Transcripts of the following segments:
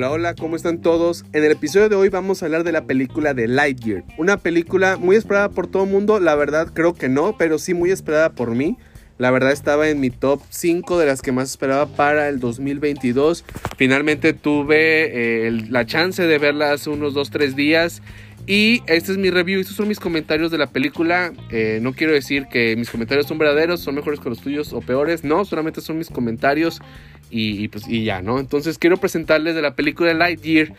Hola, hola, ¿cómo están todos? En el episodio de hoy vamos a hablar de la película de Lightyear. Una película muy esperada por todo el mundo, la verdad creo que no, pero sí muy esperada por mí. La verdad estaba en mi top 5 de las que más esperaba para el 2022. Finalmente tuve eh, la chance de verla hace unos 2-3 días. Y este es mi review, estos son mis comentarios de la película. Eh, no quiero decir que mis comentarios son verdaderos, son mejores que los tuyos o peores. No, solamente son mis comentarios y, pues, y ya, ¿no? Entonces quiero presentarles de la película Lightyear.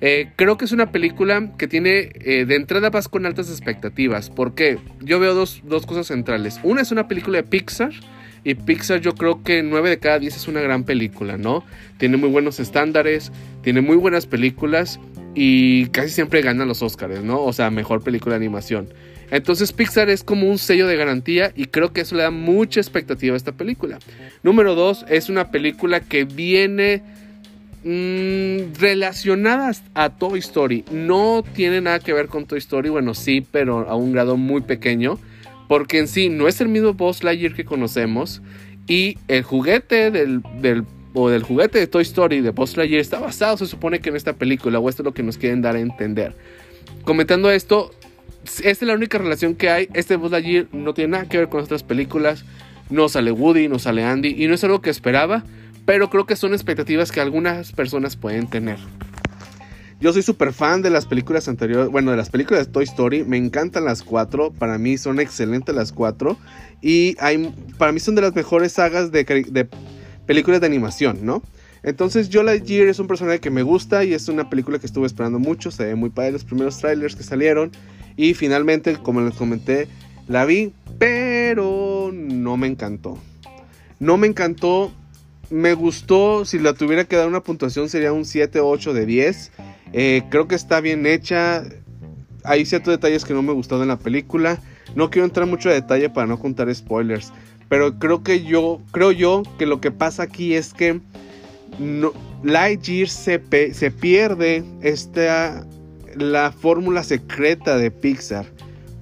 Eh, creo que es una película que tiene eh, de entrada vas con altas expectativas. porque Yo veo dos, dos cosas centrales. Una es una película de Pixar. Y Pixar yo creo que 9 de cada 10 es una gran película, ¿no? Tiene muy buenos estándares, tiene muy buenas películas y casi siempre gana los Oscars, ¿no? O sea, mejor película de animación. Entonces Pixar es como un sello de garantía y creo que eso le da mucha expectativa a esta película. Número dos, es una película que viene mm, relacionada a Toy Story. No tiene nada que ver con Toy Story, bueno sí, pero a un grado muy pequeño. Porque en sí no es el mismo Buzz Lightyear que conocemos. Y el juguete del, del o del juguete de Toy Story de Buzz Lightyear está basado, se supone que en esta película, o esto es lo que nos quieren dar a entender. Comentando esto, esta es la única relación que hay. Este Buzz Lightyear no tiene nada que ver con otras películas. No sale Woody, no sale Andy. Y no es algo que esperaba. Pero creo que son expectativas que algunas personas pueden tener. Yo soy súper fan de las películas anteriores. Bueno, de las películas de Toy Story. Me encantan las cuatro. Para mí son excelentes las cuatro. Y hay, para mí son de las mejores sagas de, de películas de animación, ¿no? Entonces, Yo Lightyear es un personaje que me gusta y es una película que estuve esperando mucho. Se ve muy padre los primeros trailers que salieron. Y finalmente, como les comenté, la vi, pero no me encantó. No me encantó. Me gustó, si la tuviera que dar una puntuación sería un 7 o 8 de 10. Eh, creo que está bien hecha. Hay ciertos detalles que no me gustaron en la película. No quiero entrar mucho a detalle para no contar spoilers. Pero creo que yo, creo yo que lo que pasa aquí es que no, Lightyear se, pierde esta la fórmula secreta de Pixar.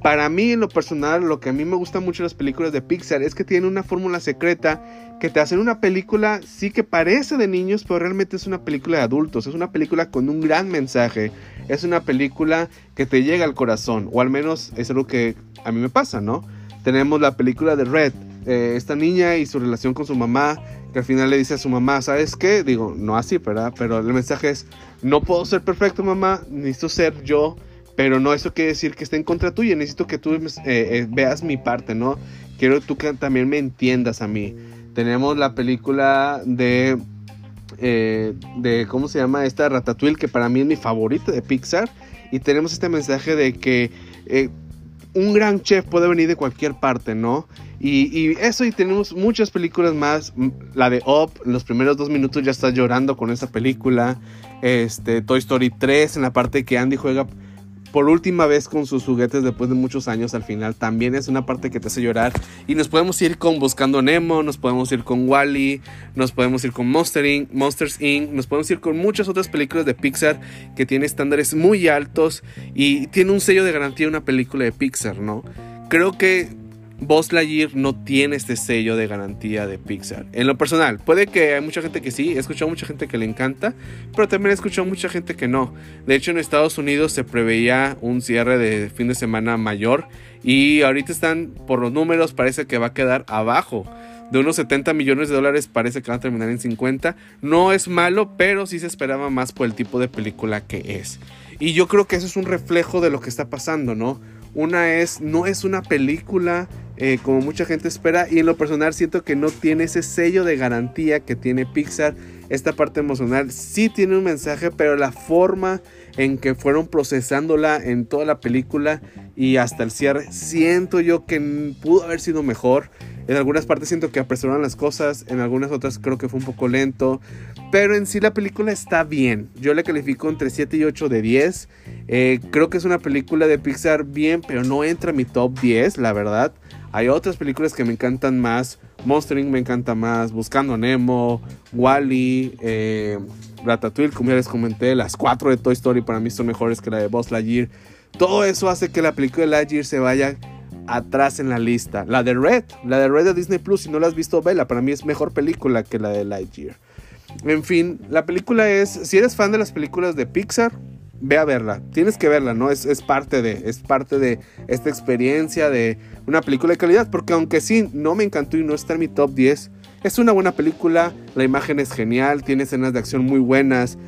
Para mí, en lo personal, lo que a mí me gusta mucho de las películas de Pixar es que tienen una fórmula secreta que te hacen una película, sí que parece de niños, pero realmente es una película de adultos. Es una película con un gran mensaje. Es una película que te llega al corazón, o al menos es algo que a mí me pasa, ¿no? Tenemos la película de Red, eh, esta niña y su relación con su mamá, que al final le dice a su mamá, ¿sabes qué? Digo, no así, ¿verdad? Pero el mensaje es, no puedo ser perfecto, mamá, necesito ser yo, pero no eso quiere decir que esté en contra tuya, necesito que tú eh, eh, veas mi parte, ¿no? Quiero tú que también me entiendas a mí. Tenemos la película de, de, ¿cómo se llama? Esta Ratatouille, que para mí es mi favorita de Pixar, y tenemos este mensaje de que un gran chef puede venir de cualquier parte, ¿no? Y, eso, y tenemos muchas películas más. La de Up, en los primeros dos minutos ya está llorando con esa película. Este, Toy Story 3, en la parte que Andy juega por última vez con sus juguetes después de muchos años al final. También es una parte que te hace llorar. Y nos podemos ir con Buscando Nemo, nos podemos ir con Wally, nos podemos ir con Monster Inc., Monsters Inc., nos podemos ir con muchas otras películas de Pixar que tiene estándares muy altos y tiene un sello de garantía una película de Pixar, ¿no? Creo que Buzz Lightyear no tiene este sello de garantía de Pixar. En lo personal, puede que hay mucha gente que sí, he escuchado mucha gente que le encanta, pero también he escuchado mucha gente que no. De hecho, en Estados Unidos se preveía un cierre de fin de semana mayor y ahorita están, por los números, parece que va a quedar abajo. De unos 70 millones de dólares parece que va a terminar en 50. No es malo, pero sí se esperaba más por el tipo de película que es. Y yo creo que eso es un reflejo de lo que está pasando, ¿no? Una es, no es una película eh, como mucha gente espera y en lo personal siento que no tiene ese sello de garantía que tiene Pixar. Esta parte emocional sí tiene un mensaje, pero la forma en que fueron procesándola en toda la película y hasta el cierre, siento yo que pudo haber sido mejor. En algunas partes siento que apresuraron las cosas, en algunas otras creo que fue un poco lento. Pero en sí la película está bien. Yo le califico entre 7 y 8 de 10. Eh, creo que es una película de Pixar bien, pero no entra en mi top 10, la verdad. Hay otras películas que me encantan más. Monstering me encanta más. Buscando Nemo, Wally, eh, Ratatouille, como ya les comenté. Las cuatro de Toy Story para mí son mejores que la de Buzz Lightyear. Todo eso hace que la película de Lightyear se vaya atrás en la lista. La de Red, la de Red de Disney Plus, si no la has visto, vela. Para mí es mejor película que la de Lightyear. En fin, la película es, si eres fan de las películas de Pixar, ve a verla. Tienes que verla, ¿no? Es, es, parte de, es parte de esta experiencia de una película de calidad. Porque aunque sí, no me encantó y no está en mi top 10, es una buena película. La imagen es genial, tiene escenas de acción muy buenas.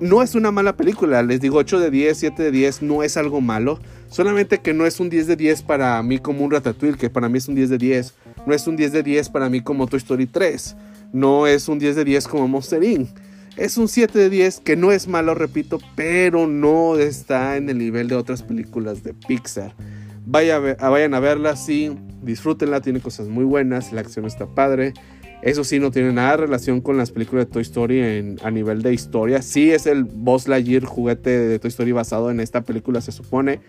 No es una mala película, les digo 8 de 10, 7 de 10, no es algo malo. Solamente que no es un 10 de 10 para mí como un Ratatouille, que para mí es un 10 de 10. No es un 10 de 10 para mí como Toy Story 3. No es un 10 de 10 como Monster Inc. Es un 7 de 10 que no es malo, repito, pero no está en el nivel de otras películas de Pixar. Vaya vayan a verla, sí, disfrútenla, tiene cosas muy buenas, la acción está padre. Eso sí, no tiene nada de relación con las películas de Toy Story en, a nivel de historia. Sí es el Buzz Lightyear juguete de Toy Story basado en esta película, se supone.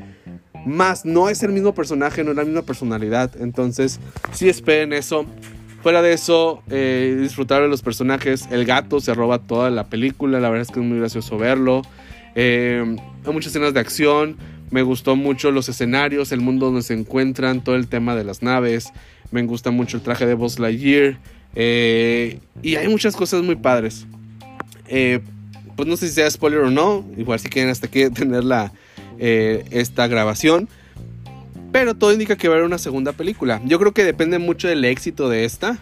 Más, no es el mismo personaje, no es la misma personalidad. Entonces, sí esperen eso. Fuera de eso, eh, disfrutar de los personajes. El gato se roba toda la película. La verdad es que es muy gracioso verlo. Eh, hay muchas escenas de acción. Me gustó mucho los escenarios, el mundo donde se encuentran, todo el tema de las naves. Me gusta mucho el traje de Buzz Lightyear. Eh, y hay muchas cosas muy padres. Eh, pues no sé si sea spoiler o no. Igual si quieren hasta aquí tener la, eh, esta grabación. Pero todo indica que va a haber una segunda película. Yo creo que depende mucho del éxito de esta.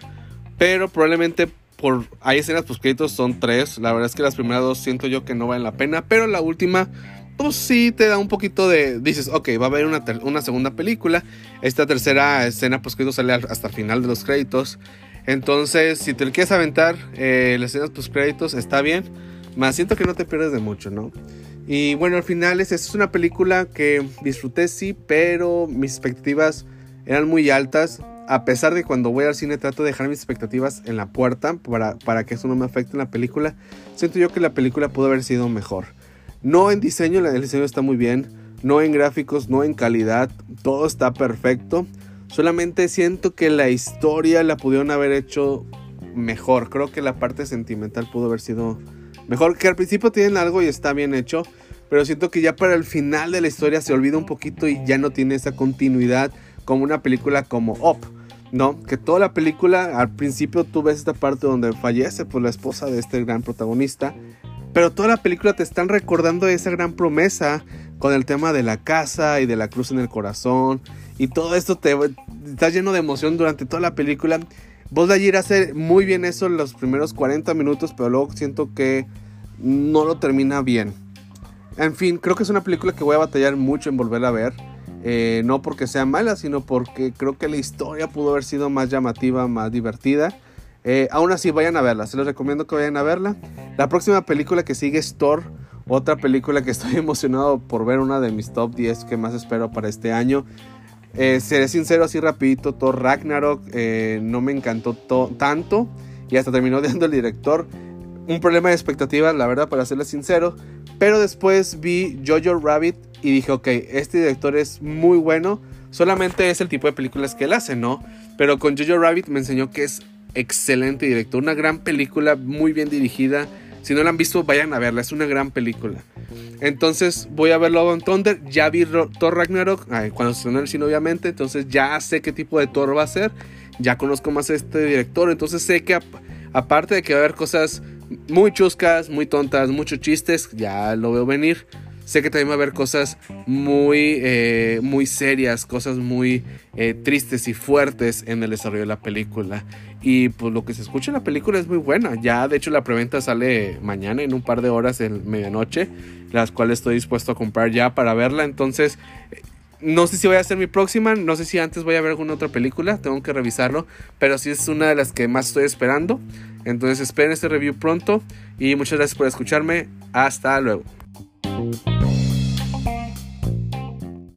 Pero probablemente por... Hay escenas pues créditos son tres. La verdad es que las primeras dos siento yo que no valen la pena. Pero la última pues sí te da un poquito de. Dices, ok, va a haber una, una segunda película. Esta tercera escena, pues que sale hasta el final de los créditos. Entonces, si te quieres aventar, eh, las escenas post créditos está bien. Más siento que no te pierdes de mucho, ¿no? Y bueno, al final es, es una película que disfruté, sí, pero mis expectativas eran muy altas. A pesar de cuando voy al cine trato de dejar mis expectativas en la puerta para, para que eso no me afecte en la película. Siento yo que la película pudo haber sido mejor. No en diseño, el diseño está muy bien. No en gráficos, no en calidad. Todo está perfecto. Solamente siento que la historia la pudieron haber hecho mejor. Creo que la parte sentimental pudo haber sido mejor. Que al principio tienen algo y está bien hecho. Pero siento que ya para el final de la historia se olvida un poquito y ya no tiene esa continuidad como una película como Up. ¿no? Que toda la película, al principio tú ves esta parte donde fallece pues, la esposa de este gran protagonista, pero toda la película te están recordando esa gran promesa con el tema de la casa y de la cruz en el corazón y todo esto te está lleno de emoción durante toda la película. Vos de ayer hace muy bien eso en los primeros 40 minutos, pero luego siento que no lo termina bien. En fin, creo que es una película que voy a batallar mucho en volver a ver. Eh, no porque sea mala, sino porque creo que la historia pudo haber sido más llamativa, más divertida. Eh, aún así, vayan a verla. Se los recomiendo que vayan a verla. La próxima película que sigue es Thor. Otra película que estoy emocionado por ver, una de mis top 10 que más espero para este año. Eh, seré sincero así rapidito, Thor Ragnarok eh, no me encantó tanto y hasta terminó odiando el director. Un problema de expectativas, la verdad, para serles sincero. Pero después vi Jojo Rabbit y dije, ok, este director es muy bueno. Solamente es el tipo de películas que él hace, ¿no? Pero con Jojo Rabbit me enseñó que es excelente director. Una gran película, muy bien dirigida. Si no la han visto, vayan a verla. Es una gran película. Entonces voy a ver Love and Thunder. Ya vi Thor Ragnarok. cuando se en el cine, obviamente. Entonces ya sé qué tipo de Thor va a ser. Ya conozco más a este director. Entonces sé que aparte de que va a haber cosas muy chuscas, muy tontas, muchos chistes, ya lo veo venir. Sé que también va a haber cosas muy, eh, muy serias, cosas muy eh, tristes y fuertes en el desarrollo de la película. Y pues lo que se escucha en la película es muy buena. Ya de hecho la preventa sale mañana en un par de horas en medianoche, las cuales estoy dispuesto a comprar ya para verla. Entonces, no sé si voy a hacer mi próxima, no sé si antes voy a ver alguna otra película, tengo que revisarlo, pero sí es una de las que más estoy esperando. Entonces esperen este review pronto y muchas gracias por escucharme. Hasta luego.